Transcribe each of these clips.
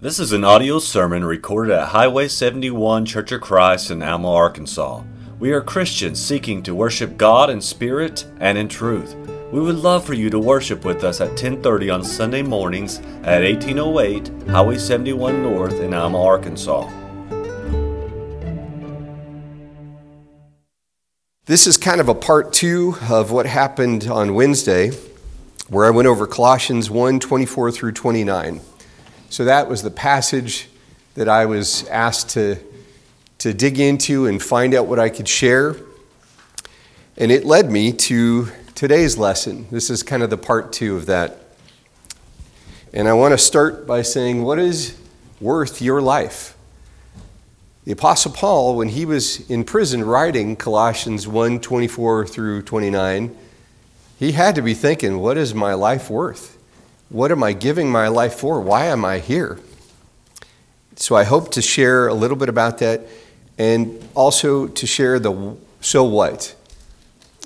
This is an audio sermon recorded at Highway 71 Church of Christ in Alma, Arkansas. We are Christians seeking to worship God in spirit and in truth. We would love for you to worship with us at 10:30 on Sunday mornings at 1808 Highway 71 North in Alma, Arkansas. This is kind of a part two of what happened on Wednesday, where I went over Colossians 1 24 through 29. So that was the passage that I was asked to, to dig into and find out what I could share. And it led me to today's lesson. This is kind of the part two of that. And I want to start by saying, what is worth your life? The Apostle Paul, when he was in prison writing Colossians 1 24 through 29, he had to be thinking, what is my life worth? What am I giving my life for? Why am I here? So I hope to share a little bit about that and also to share the so what?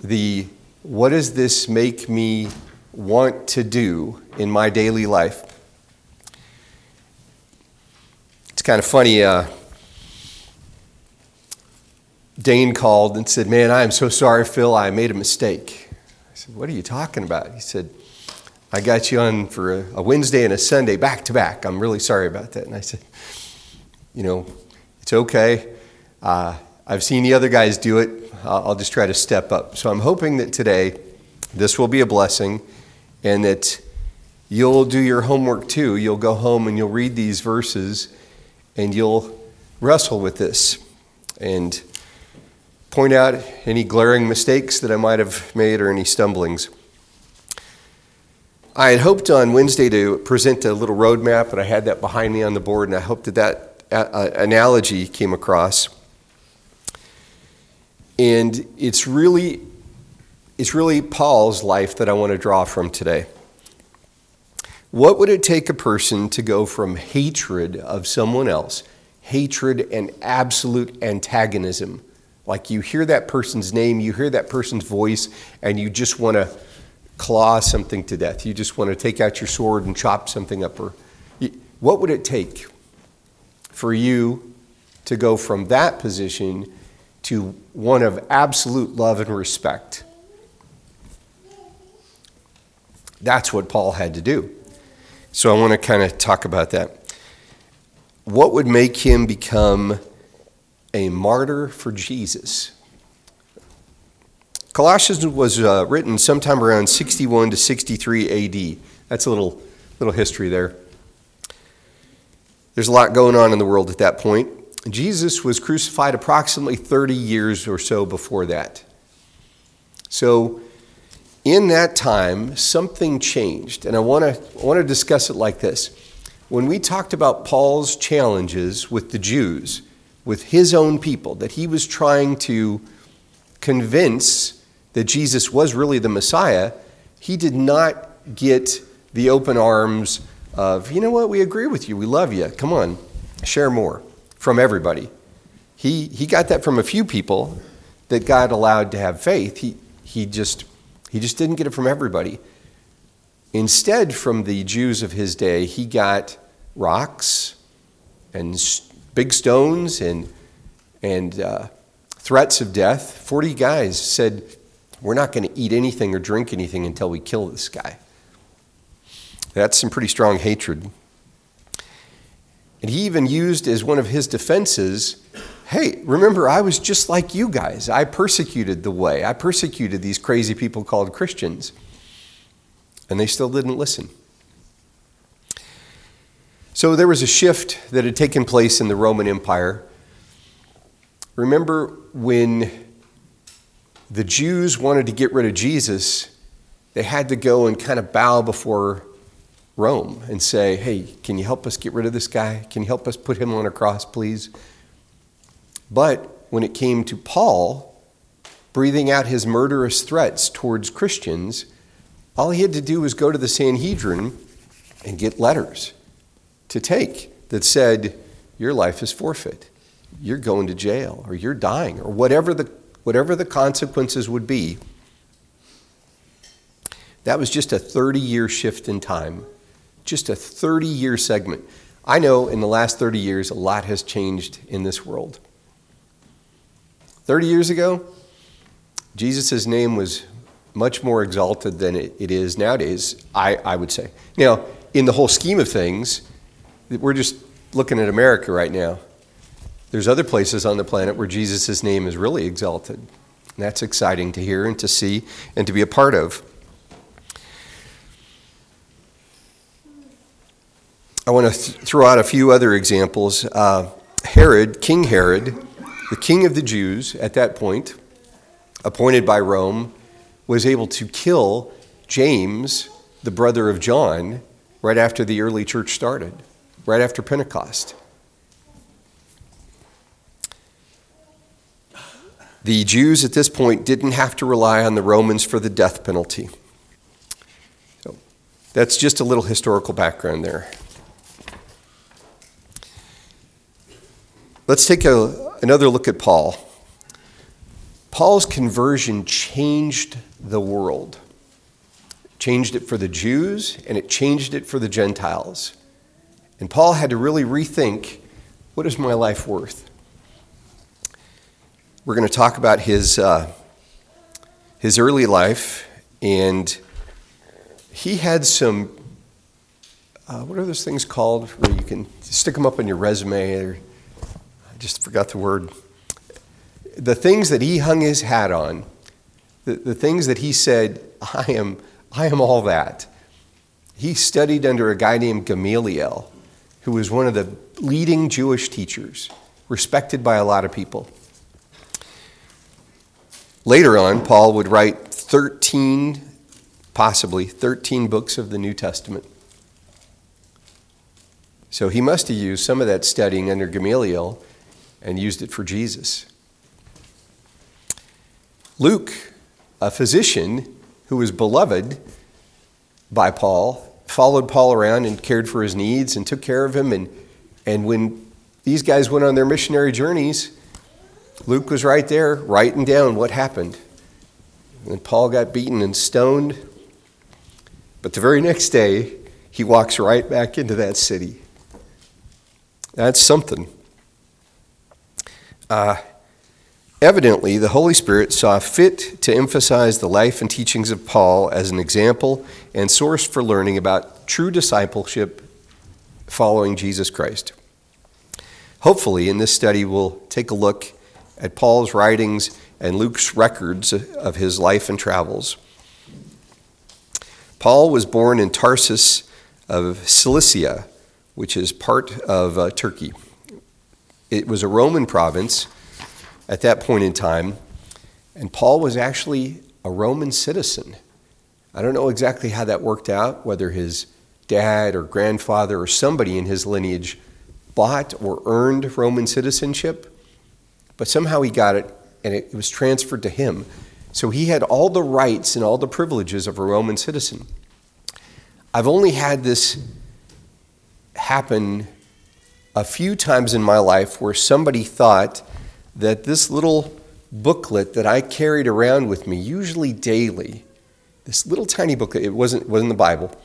The what does this make me want to do in my daily life? It's kind of funny. Uh, Dane called and said, Man, I am so sorry, Phil. I made a mistake. I said, What are you talking about? He said, I got you on for a, a Wednesday and a Sunday back to back. I'm really sorry about that. And I said, You know, it's okay. Uh, I've seen the other guys do it. I'll, I'll just try to step up. So I'm hoping that today this will be a blessing and that you'll do your homework too. You'll go home and you'll read these verses and you'll wrestle with this and point out any glaring mistakes that I might have made or any stumblings. I had hoped on Wednesday to present a little roadmap, and I had that behind me on the board, and I hope that that uh, analogy came across. And it's really, it's really Paul's life that I want to draw from today. What would it take a person to go from hatred of someone else, hatred and absolute antagonism? Like you hear that person's name, you hear that person's voice, and you just want to claw something to death. You just want to take out your sword and chop something up. Or what would it take for you to go from that position to one of absolute love and respect? That's what Paul had to do. So I want to kind of talk about that. What would make him become a martyr for Jesus? Colossians was uh, written sometime around 61 to 63 AD. That's a little, little history there. There's a lot going on in the world at that point. Jesus was crucified approximately 30 years or so before that. So, in that time, something changed. And I want to I want to discuss it like this. When we talked about Paul's challenges with the Jews, with his own people, that he was trying to convince that Jesus was really the Messiah, he did not get the open arms of, you know what, we agree with you, we love you, come on, share more from everybody. He, he got that from a few people that God allowed to have faith. He, he, just, he just didn't get it from everybody. Instead, from the Jews of his day, he got rocks and big stones and, and uh, threats of death. 40 guys said, we're not going to eat anything or drink anything until we kill this guy. That's some pretty strong hatred. And he even used as one of his defenses hey, remember, I was just like you guys. I persecuted the way, I persecuted these crazy people called Christians. And they still didn't listen. So there was a shift that had taken place in the Roman Empire. Remember when the Jews wanted to get rid of Jesus, they had to go and kind of bow before Rome and say, Hey, can you help us get rid of this guy? Can you help us put him on a cross, please? But when it came to Paul breathing out his murderous threats towards Christians, all he had to do was go to the Sanhedrin and get letters to take that said, Your life is forfeit. You're going to jail, or you're dying, or whatever the whatever the consequences would be, that was just a 30 year shift in time, just a 30 year segment. I know in the last 30 years, a lot has changed in this world. 30 years ago, Jesus' name was much more exalted than it, is nowadays, I, I would say. Now, in the whole scheme of things, we're just looking at America right now. There's other places on the planet where Jesus' name is really exalted. And that's exciting to hear and to see and to be a part of. I want to th- throw out a few other examples. Uh, Herod, King Herod, the king of the Jews at that point, appointed by Rome, was able to kill James, the brother of John, right after the early church started, right after Pentecost. The Jews at this point didn't have to rely on the Romans for the death penalty. So that's just a little historical background there. Let's take a, another look at Paul. Paul's conversion changed the world. changed it for the Jews and it changed it for the Gentiles. And Paul had to really rethink what is my life worth? We're going to talk about his, uh, his early life, and he had some, uh, what are those things called where you can stick them up on your resume? Or, I just forgot the word. The things that he hung his hat on, the, the things that he said, I am, I am all that. He studied under a guy named Gamaliel, who was one of the leading Jewish teachers, respected by a lot of people. Later on, Paul would write 13, possibly 13 books of the New Testament. So he must have used some of that studying under Gamaliel and used it for Jesus. Luke, a physician who was beloved by Paul, followed Paul around and cared for his needs and took care of him. And, and when these guys went on their missionary journeys, Luke was right there writing down what happened. And Paul got beaten and stoned. But the very next day, he walks right back into that city. That's something. Uh, evidently, the Holy Spirit saw fit to emphasize the life and teachings of Paul as an example and source for learning about true discipleship following Jesus Christ. Hopefully, in this study, we'll take a look at Paul's writings and Luke's records of his life and travels. Paul was born in Tarsus of Cilicia, which is part of uh, Turkey. It was a Roman province at that point in time, and Paul was actually a Roman citizen. I don't know exactly how that worked out, whether his dad or grandfather or somebody in his lineage bought or earned Roman citizenship. But somehow he got it, and it was transferred to him. So he had all the rights and all the privileges of a Roman citizen. I've only had this happen a few times in my life where somebody thought that this little booklet that I carried around with me, usually daily, this little tiny booklet, it wasn't, wasn't the Bible.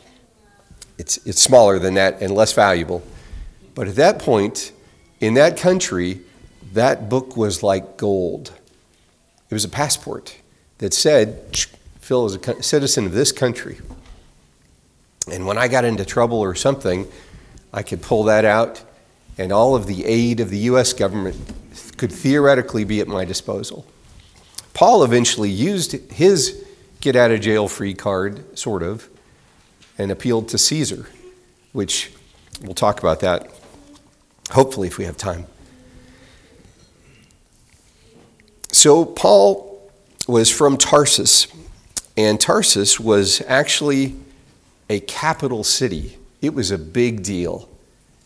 It's, it's smaller than that and less valuable. But at that point, in that country, that book was like gold. It was a passport that said, Phil is a citizen of this country. And when I got into trouble or something, I could pull that out, and all of the aid of the U.S. government could theoretically be at my disposal. Paul eventually used his get out of jail free card, sort of, and appealed to Caesar, which we'll talk about that hopefully if we have time. So, Paul was from Tarsus, and Tarsus was actually a capital city. It was a big deal,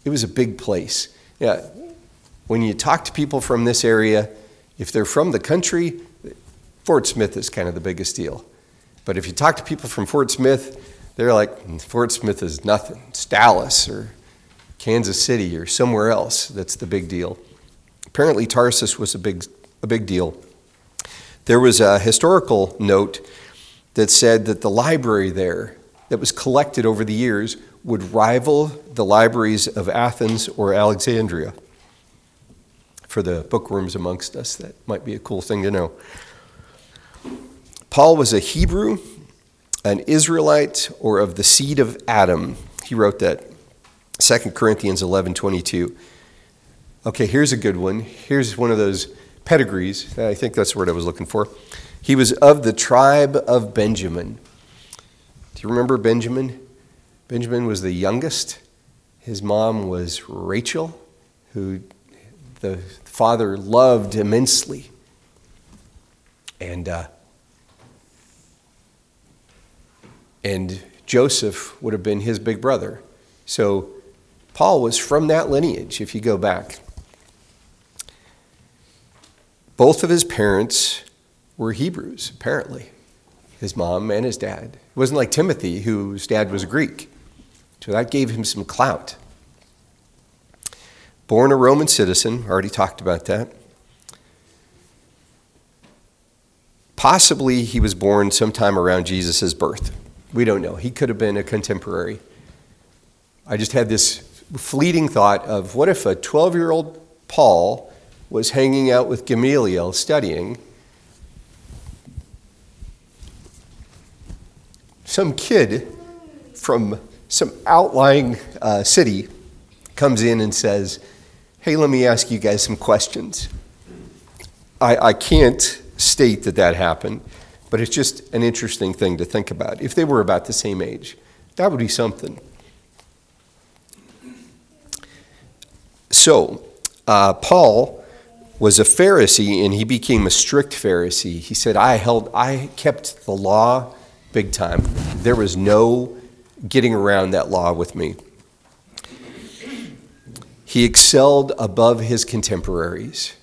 it was a big place. Yeah, when you talk to people from this area, if they're from the country, Fort Smith is kind of the biggest deal. But if you talk to people from Fort Smith, they're like, hmm, Fort Smith is nothing. It's Dallas or Kansas City or somewhere else that's the big deal. Apparently, Tarsus was a big a big deal. There was a historical note that said that the library there that was collected over the years would rival the libraries of Athens or Alexandria. For the bookworms amongst us, that might be a cool thing to know. Paul was a Hebrew, an Israelite, or of the seed of Adam. He wrote that. 2 Corinthians 11 22. Okay, here's a good one. Here's one of those pedigrees. I think that's the word I was looking for. He was of the tribe of Benjamin. Do you remember Benjamin? Benjamin was the youngest. His mom was Rachel, who the father loved immensely. And, uh, and Joseph would have been his big brother. So Paul was from that lineage, if you go back. Both of his parents were Hebrews, apparently, his mom and his dad. It wasn't like Timothy, whose dad was Greek. So that gave him some clout. Born a Roman citizen, already talked about that. Possibly he was born sometime around Jesus' birth. We don't know. He could have been a contemporary. I just had this fleeting thought of what if a 12 year old Paul was hanging out with Gamaliel studying? Some kid from some outlying uh, city comes in and says, Hey, let me ask you guys some questions. I, I can't state that that happened, but it's just an interesting thing to think about. If they were about the same age, that would be something. So, uh, Paul was a Pharisee and he became a strict Pharisee. He said, I held, I kept the law big time. There was no getting around that law with me. He excelled above his contemporaries.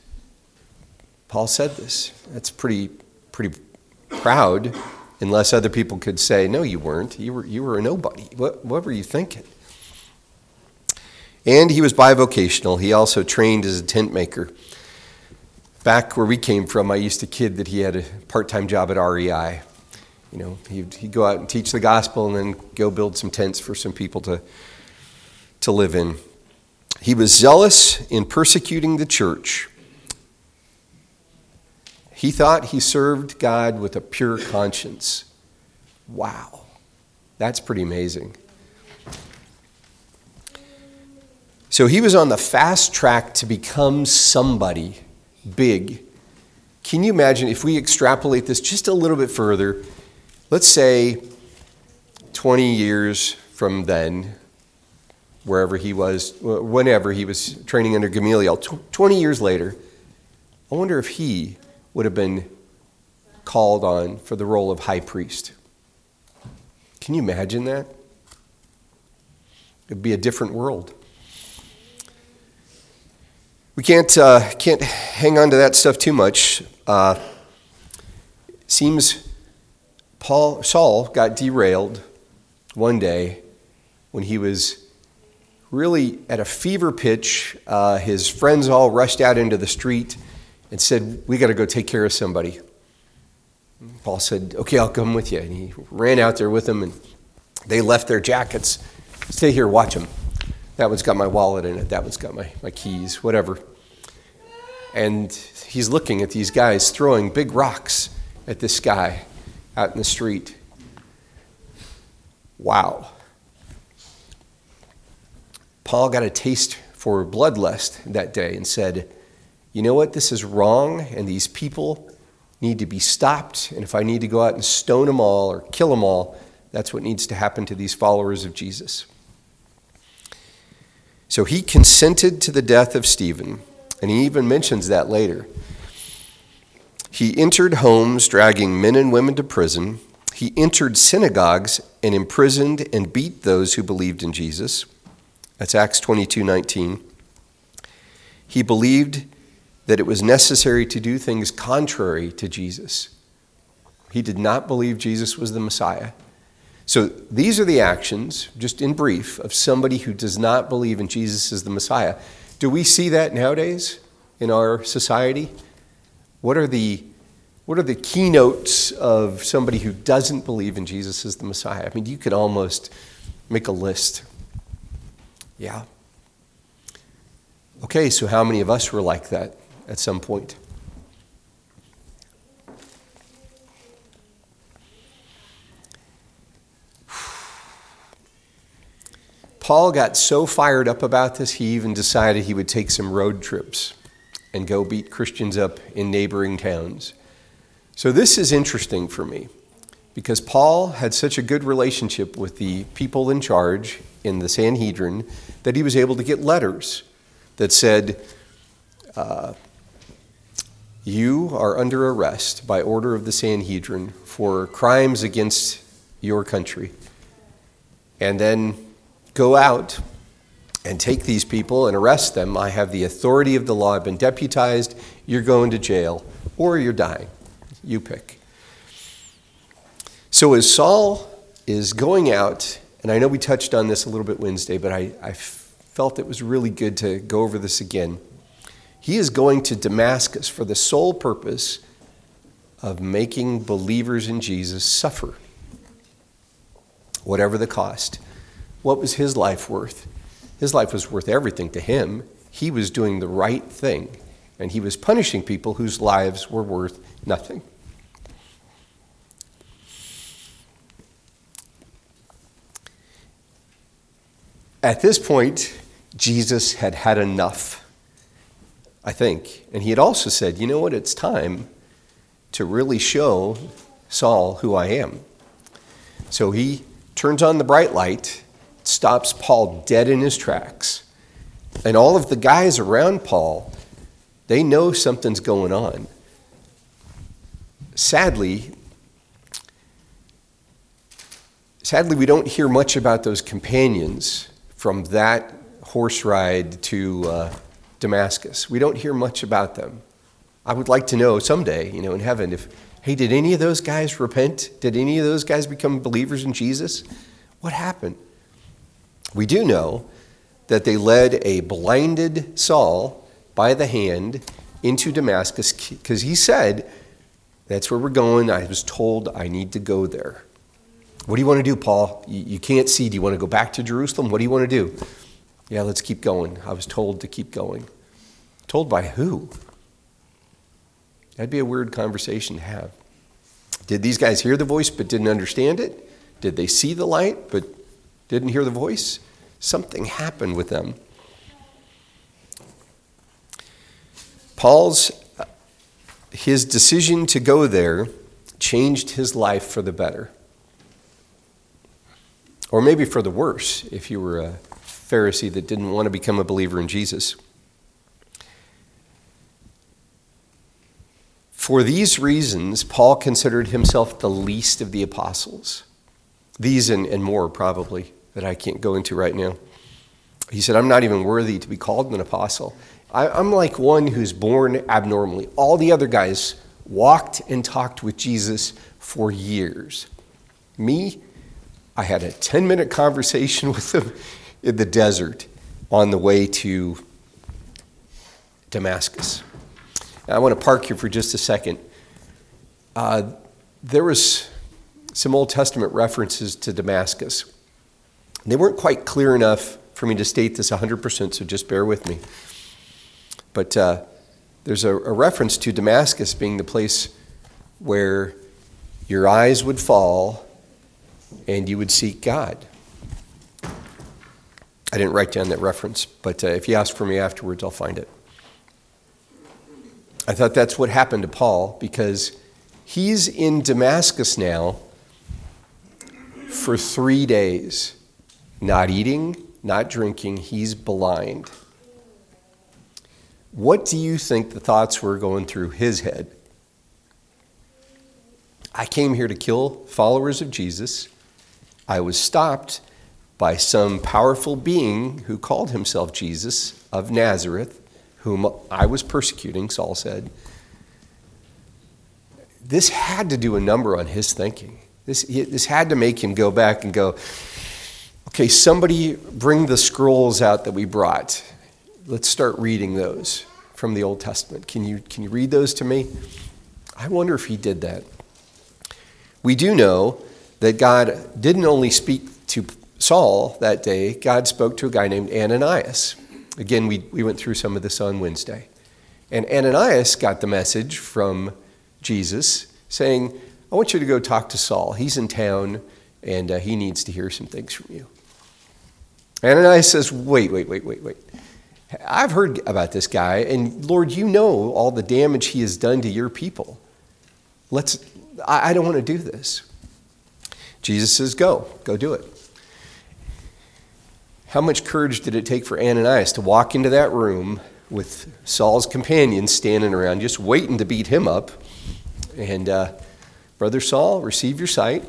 Paul said this. That's pretty, pretty proud, unless other people could say, no, you weren't. You were, you were a nobody. What, what were you thinking? And he was bivocational. He also trained as a tent maker. Back where we came from, I used to kid that he had a part time job at REI you know, he'd, he'd go out and teach the gospel and then go build some tents for some people to, to live in. He was zealous in persecuting the church. He thought he served God with a pure conscience. Wow, that's pretty amazing. So he was on the fast track to become somebody big. Can you imagine if we extrapolate this just a little bit further? Let's say 20 years from then, wherever he was, whenever he was training under Gamaliel, 20 years later, I wonder if he would have been called on for the role of high priest. Can you imagine that? It'd be a different world. We can't, uh, can't hang on to that stuff too much. Uh, seems Paul, Saul got derailed one day when he was really at a fever pitch. Uh, his friends all rushed out into the street and said, We got to go take care of somebody. Paul said, Okay, I'll come with you. And he ran out there with them, and they left their jackets. Stay here, watch them. That one's got my wallet in it, that one's got my, my keys, whatever. And he's looking at these guys throwing big rocks at this guy out in the street. Wow. Paul got a taste for bloodlust that day and said, You know what? This is wrong, and these people need to be stopped. And if I need to go out and stone them all or kill them all, that's what needs to happen to these followers of Jesus. So he consented to the death of Stephen, and he even mentions that later. He entered homes, dragging men and women to prison. He entered synagogues and imprisoned and beat those who believed in Jesus. That's Acts 22 19. He believed that it was necessary to do things contrary to Jesus. He did not believe Jesus was the Messiah. So these are the actions, just in brief, of somebody who does not believe in Jesus as the Messiah. Do we see that nowadays in our society? What are the what are the keynotes of somebody who doesn't believe in Jesus as the Messiah? I mean, you could almost make a list. Yeah. Okay, so how many of us were like that at some point? Paul got so fired up about this, he even decided he would take some road trips and go beat Christians up in neighboring towns. So, this is interesting for me because Paul had such a good relationship with the people in charge in the Sanhedrin that he was able to get letters that said, uh, You are under arrest by order of the Sanhedrin for crimes against your country. And then go out and take these people and arrest them. I have the authority of the law. I've been deputized. You're going to jail or you're dying. You pick. So as Saul is going out, and I know we touched on this a little bit Wednesday, but I, I felt it was really good to go over this again. He is going to Damascus for the sole purpose of making believers in Jesus suffer, whatever the cost. What was his life worth? His life was worth everything to him. He was doing the right thing, and he was punishing people whose lives were worth nothing. At this point, Jesus had had enough, I think. And he had also said, you know what, it's time to really show Saul who I am. So he turns on the bright light stops Paul dead in his tracks. And all of the guys around Paul, they know something's going on. Sadly, sadly we don't hear much about those companions from that horse ride to uh, Damascus. We don't hear much about them. I would like to know someday, you know, in heaven, if, hey, did any of those guys repent? Did any of those guys become believers in Jesus? What happened? We do know that they led a blinded Saul by the hand into Damascus because he said, That's where we're going. I was told I need to go there. What do you want to do, Paul? You, can't see. Do you want to go back to Jerusalem? What do you want to do? Yeah, let's keep going. I was told to keep going. Told by who? That'd be a weird conversation to have. Did these guys hear the voice but didn't understand it? Did they see the light but didn't hear the voice? Something happened with them. Paul's his decision to go there changed his life for the better. Or maybe for the worse if you were a Pharisee that didn't want to become a believer in Jesus. For these reasons, Paul considered himself the least of the apostles. These and, and more, probably that I can't go into right now. He said, I'm not even worthy to be called an apostle. I, I'm like one who's born abnormally. All the other guys walked and talked with Jesus for years. Me, I had a 10 minute conversation with him in the desert on the way to Damascus. I want to park here for just a second. Uh, there was some Old Testament references to Damascus. They weren't quite clear enough for me to state this 100%, so just bear with me. But uh, there's a, a reference to Damascus being the place where your eyes would fall and you would seek God. I didn't write down that reference, but uh, if you ask for me afterwards, I'll find it. I thought that's what happened to Paul because he's in Damascus now for three days not eating, not drinking, he's blind. What do you think the thoughts were going through his head? I came here to kill followers of Jesus. I was stopped by some powerful being who called himself Jesus of Nazareth, whom I was persecuting, Saul said. This had to do a number on his thinking. This, this had to make him go back and go, Okay, somebody bring the scrolls out that we brought. Let's start reading those from the Old Testament. Can you, can you read those to me? I wonder if he did that. We do know that God didn't only speak to Saul that day, God spoke to a guy named Ananias. Again, we, we went through some of this on Wednesday. And Ananias got the message from Jesus saying, I want you to go talk to Saul. He's in town and uh, he needs to hear some things from you. Ananias says, Wait, wait, wait, wait, wait. I've heard about this guy, and Lord, you know all the damage he has done to your people. Let's, I, I don't want to do this. Jesus says, Go, go do it. How much courage did it take for Ananias to walk into that room with Saul's companions standing around, just waiting to beat him up? And, uh, Brother Saul, receive your sight.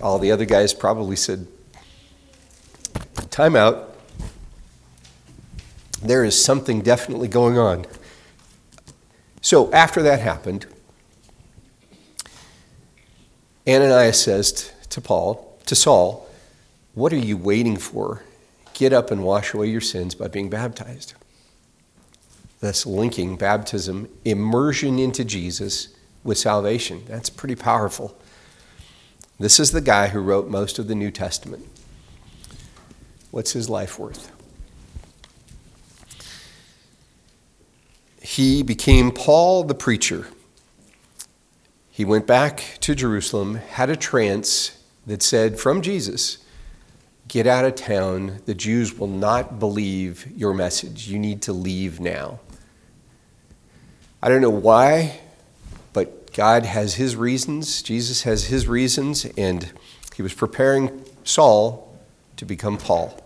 All the other guys probably said, Time out. There is something definitely going on. So after that happened, Ananias says to Paul, to Saul, What are you waiting for? Get up and wash away your sins by being baptized. That's linking baptism, immersion into Jesus, with salvation. That's pretty powerful. This is the guy who wrote most of the New Testament. What's his life worth? He became Paul the preacher. He went back to Jerusalem, had a trance that said from Jesus, Get out of town. The Jews will not believe your message. You need to leave now. I don't know why, but God has his reasons. Jesus has his reasons, and he was preparing Saul to become Paul.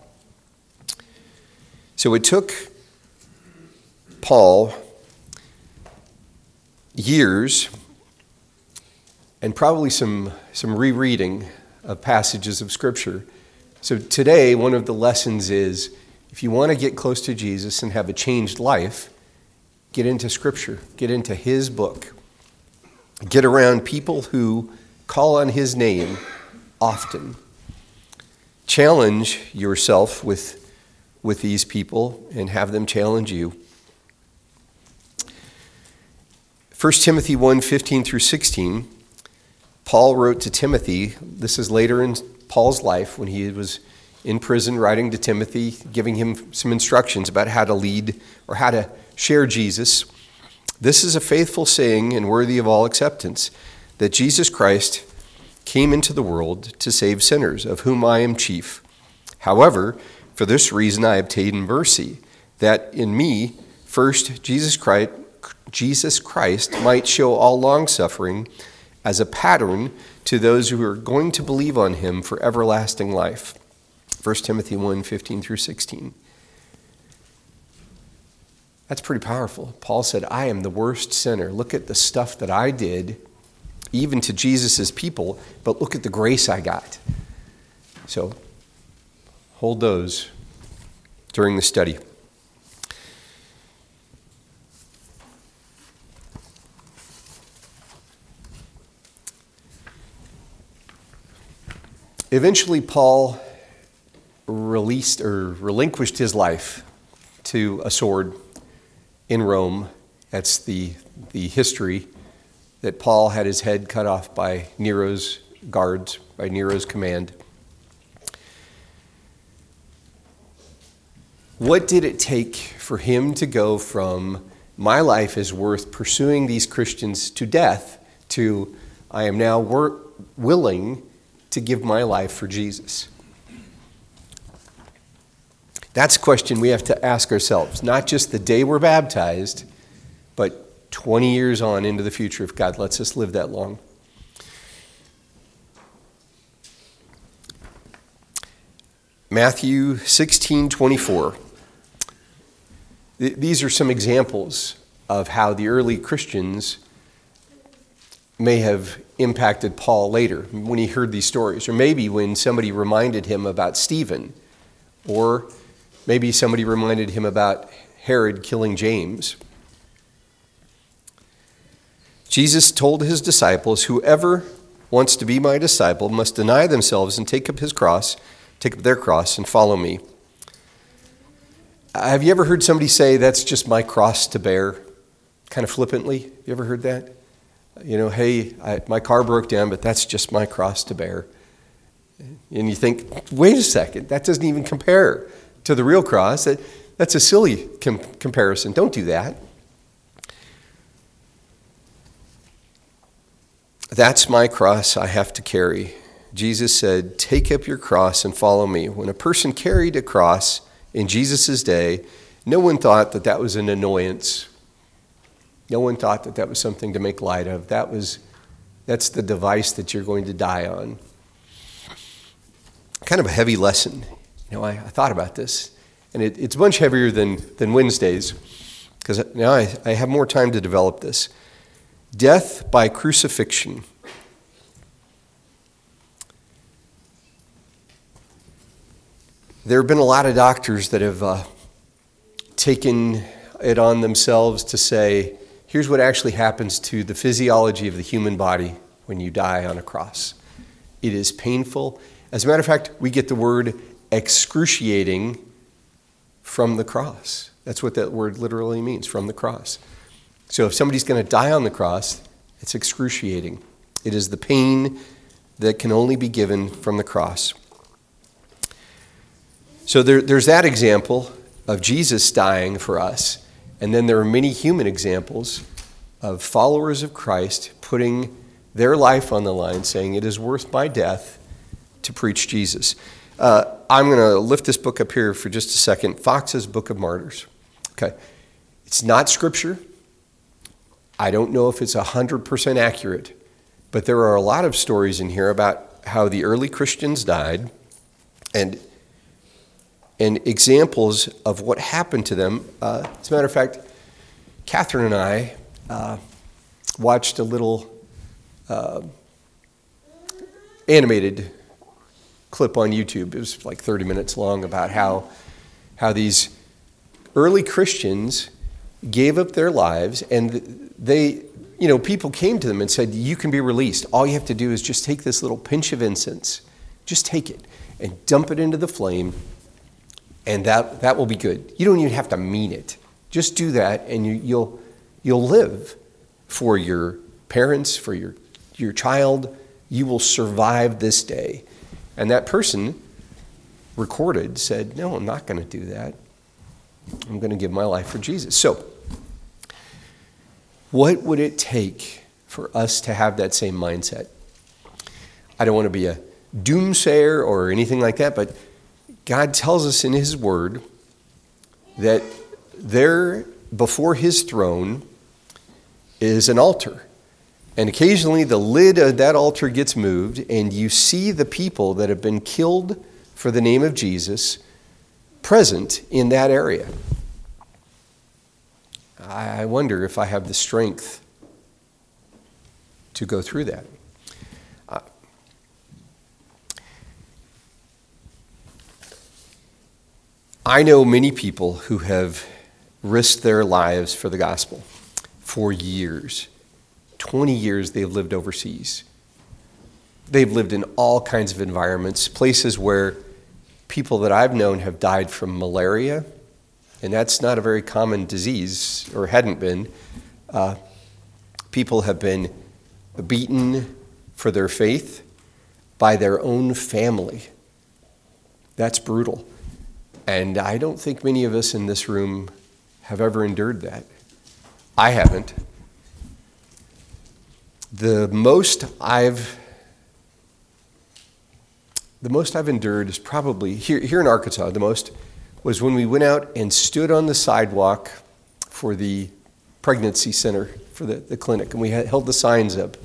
So it took Paul years and probably some, some rereading of passages of Scripture so today, one of the lessons is if you want to get close to Jesus and have a changed life, get into Scripture, get into His book, get around people who call on His name often. Challenge yourself with, with these people and have them challenge you. 1 Timothy 1 15 through 16, Paul wrote to Timothy, this is later in Paul's life when he was in prison, writing to Timothy, giving him some instructions about how to lead or how to share Jesus. This is a faithful saying and worthy of all acceptance that Jesus Christ came into the world to save sinners, of whom I am chief. However, for this reason I obtained mercy, that in me, first Jesus Christ, Jesus Christ might show all longsuffering as a pattern to those who are going to believe on him for everlasting life. 1 Timothy 1 15 through 16. That's pretty powerful. Paul said, I am the worst sinner. Look at the stuff that I did, even to Jesus' people, but look at the grace I got. So hold those during the study. Eventually, Paul released or relinquished his life to a sword in Rome. That's the, the history that Paul had his head cut off by Nero's guards, by Nero's command. What did it take for him to go from my life is worth pursuing these Christians to death to I am now wor- willing to give my life for Jesus? That's a question we have to ask ourselves, not just the day we're baptized, but 20 years on into the future if God lets us live that long. Matthew 16 24. These are some examples of how the early Christians may have impacted Paul later when he heard these stories, or maybe when somebody reminded him about Stephen, or maybe somebody reminded him about Herod killing James. Jesus told his disciples, Whoever wants to be my disciple must deny themselves and take up his cross, take up their cross, and follow me. Have you ever heard somebody say, That's just my cross to bear? Kind of flippantly. You ever heard that? You know, hey, I, my car broke down, but that's just my cross to bear. And you think, wait a second, that doesn't even compare to the real cross. That, that's a silly com- comparison. Don't do that. That's my cross I have to carry. Jesus said, Take up your cross and follow me. When a person carried a cross in Jesus' day, no one thought that that was an annoyance. No one thought that that was something to make light of. That was, that's the device that you're going to die on. Kind of a heavy lesson. You know, I, I thought about this, and it, it's much heavier than, than Wednesdays, because now I, I have more time to develop this. Death by crucifixion. There have been a lot of doctors that have uh, taken it on themselves to say, here's what actually happens to the physiology of the human body when you die on a cross. It is painful. As a matter of fact, we get the word excruciating from the cross. That's what that word literally means, from the cross. So if somebody's going to die on the cross, it's excruciating. It is the pain that can only be given from the cross. So there, there's that example of Jesus dying for us. And then there are many human examples of followers of Christ putting their life on the line, saying, It is worth my death to preach Jesus. Uh, I'm going to lift this book up here for just a second Fox's Book of Martyrs. Okay. It's not scripture. I don't know if it's 100% accurate, but there are a lot of stories in here about how the early Christians died and, and examples of what happened to them. Uh, as a matter of fact, Catherine and I uh, watched a little uh, animated clip on YouTube. It was like 30 minutes long about how, how these early Christians gave up their lives and they, you know, people came to them and said, You can be released. All you have to do is just take this little pinch of incense, just take it and dump it into the flame, and that, that will be good. You don't even have to mean it. Just do that, and you, you'll, you'll live for your parents, for your, your child. You will survive this day. And that person recorded said, No, I'm not going to do that. I'm going to give my life for Jesus. So, what would it take for us to have that same mindset? I don't want to be a doomsayer or anything like that, but God tells us in His Word that there before His throne is an altar. And occasionally the lid of that altar gets moved, and you see the people that have been killed for the name of Jesus present in that area. I wonder if I have the strength to go through that. I know many people who have risked their lives for the gospel for years. 20 years they've lived overseas. They've lived in all kinds of environments, places where people that I've known have died from malaria, and that's not a very common disease, or hadn't been. Uh, people have been beaten for their faith by their own family. That's brutal. And I don't think many of us in this room have ever endured that. I haven't. The most I've the most I've endured is probably here, here in Arkansas, the most was when we went out and stood on the sidewalk for the pregnancy center, for the, the clinic, and we had, held the signs up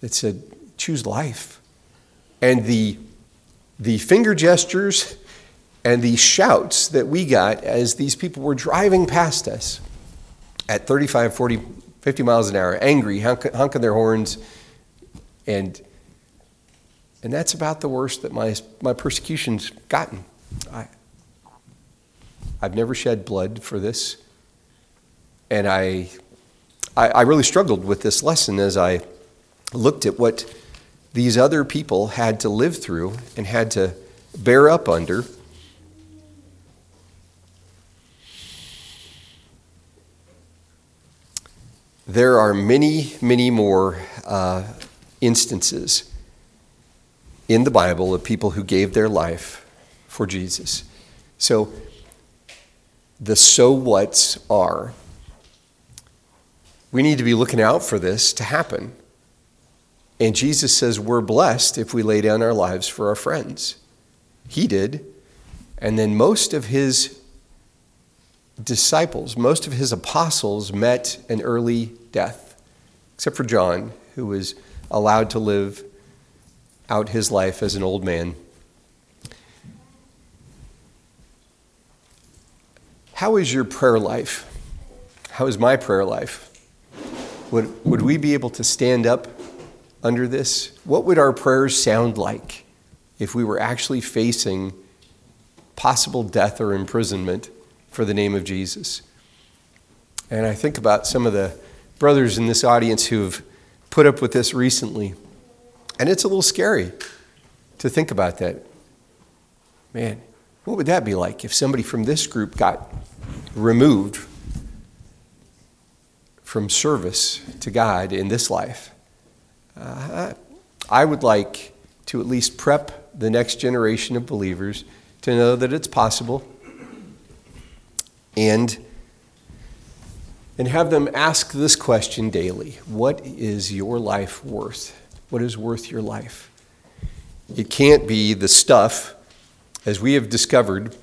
that said, choose life. And the, the finger gestures and the shouts that we got as these people were driving past us at 35, 40, 50 miles an hour, angry, honk, honking their horns, and and that's about the worst that my my persecution's gotten. I, I've never shed blood for this. And I, I, I really struggled with this lesson as I looked at what these other people had to live through and had to bear up under. There are many, many more uh, instances in the Bible of people who gave their life for Jesus. So the so whats are. We need to be looking out for this to happen. And Jesus says we're blessed if we lay down our lives for our friends. He did. And then most of his disciples, most of his apostles met an early death, except for John, who was allowed to live out his life as an old man. How is your prayer life? How is my prayer life? Would, would we be able to stand up under this? What would our prayers sound like if we were actually facing possible death or imprisonment for the name of Jesus? And I think about some of the brothers in this audience who have put up with this recently. And it's a little scary to think about that. Man, what would that be like if somebody from this group got removed from service to God in this life? Uh, I would like to at least prep the next generation of believers to know that it's possible and and have them ask this question daily what is your life worth what is worth your life it can't be the stuff as we have discovered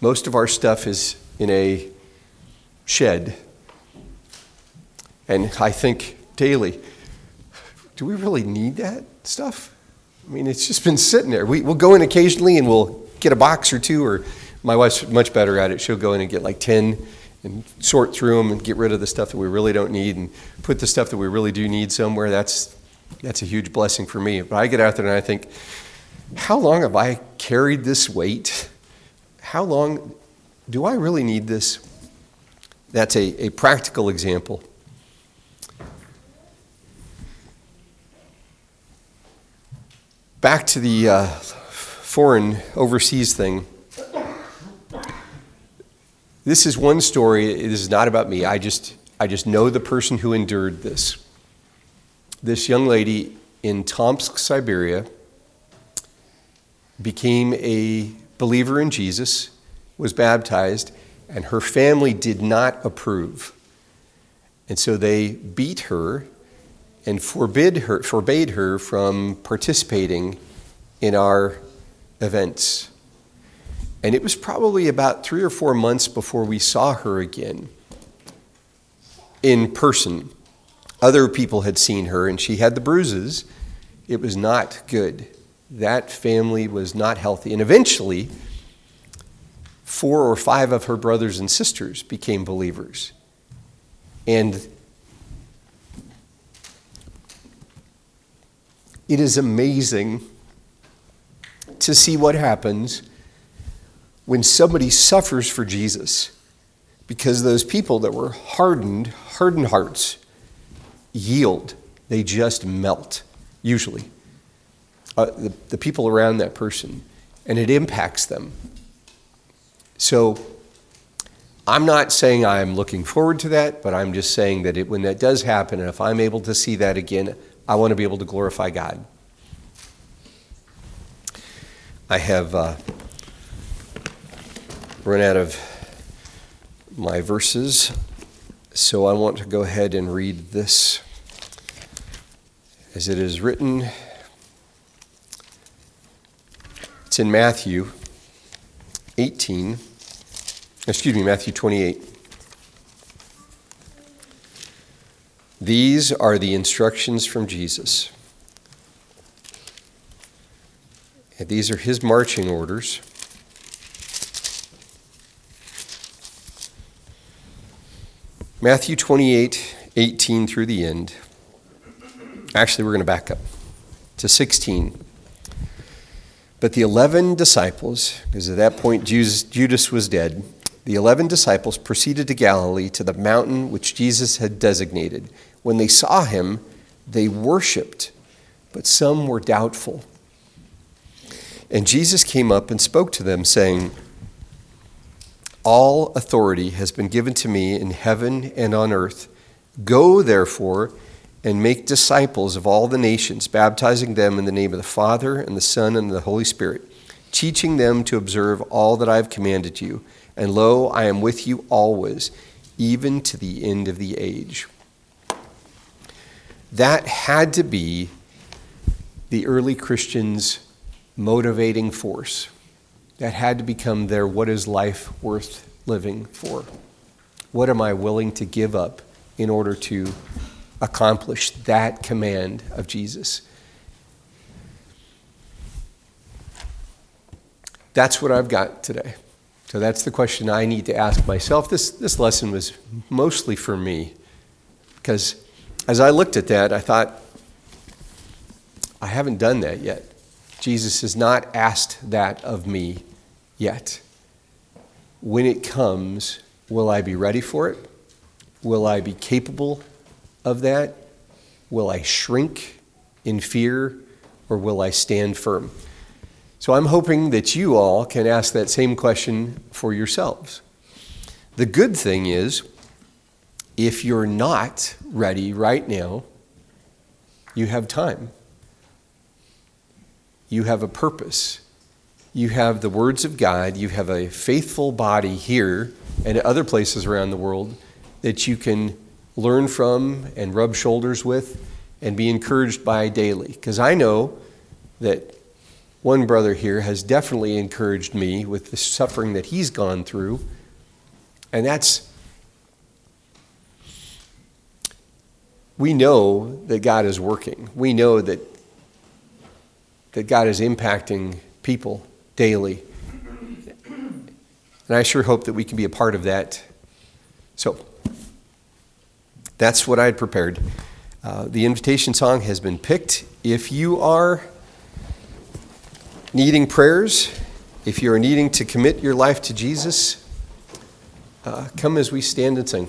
most of our stuff is in a shed and i think daily do we really need that stuff? I mean, it's just been sitting there. We, we'll go in occasionally and we'll get a box or two, or my wife's much better at it. She'll go in and get like 10 and sort through them and get rid of the stuff that we really don't need and put the stuff that we really do need somewhere. That's, that's a huge blessing for me. But I get out there and I think, how long have I carried this weight? How long do I really need this? That's a, a practical example. Back to the uh, foreign overseas thing. This is one story. This is not about me. I just, I just know the person who endured this. This young lady in Tomsk, Siberia, became a believer in Jesus, was baptized, and her family did not approve. And so they beat her and forbid her, forbade her from participating in our events. And it was probably about three or four months before we saw her again in person. Other people had seen her, and she had the bruises. It was not good. That family was not healthy. And eventually, four or five of her brothers and sisters became believers. And It is amazing to see what happens when somebody suffers for Jesus because those people that were hardened, hardened hearts, yield. They just melt, usually. Uh, the, the people around that person, and it impacts them. So, I'm not saying I'm looking forward to that, but I'm just saying that it, when that does happen, and if I'm able to see that again, I want to be able to glorify God. I have uh, run out of my verses, so I want to go ahead and read this as it is written. It's in Matthew 18, excuse me, Matthew 28. These are the instructions from Jesus. And these are his marching orders. Matthew 28, 18 through the end. Actually, we're going to back up to 16. But the 11 disciples, because at that point Judas was dead, the 11 disciples proceeded to Galilee to the mountain which Jesus had designated. When they saw him, they worshiped, but some were doubtful. And Jesus came up and spoke to them, saying, All authority has been given to me in heaven and on earth. Go, therefore, and make disciples of all the nations, baptizing them in the name of the Father, and the Son, and the Holy Spirit, teaching them to observe all that I have commanded you. And lo, I am with you always, even to the end of the age. That had to be the early Christians' motivating force. That had to become their what is life worth living for? What am I willing to give up in order to accomplish that command of Jesus? That's what I've got today. So that's the question I need to ask myself. This, this lesson was mostly for me because as I looked at that, I thought, I haven't done that yet. Jesus has not asked that of me yet. When it comes, will I be ready for it? Will I be capable of that? Will I shrink in fear or will I stand firm? So I'm hoping that you all can ask that same question for yourselves. The good thing is, if you're not ready right now, you have time. You have a purpose. You have the words of God. You have a faithful body here and at other places around the world that you can learn from and rub shoulders with and be encouraged by daily. Because I know that one brother here has definitely encouraged me with the suffering that he's gone through. And that's we know that God is working. We know that, that God is impacting people daily. And I sure hope that we can be a part of that. So, that's what I had prepared. Uh, the invitation song has been picked. If you are needing prayers, if you are needing to commit your life to Jesus, uh, come as we stand and sing.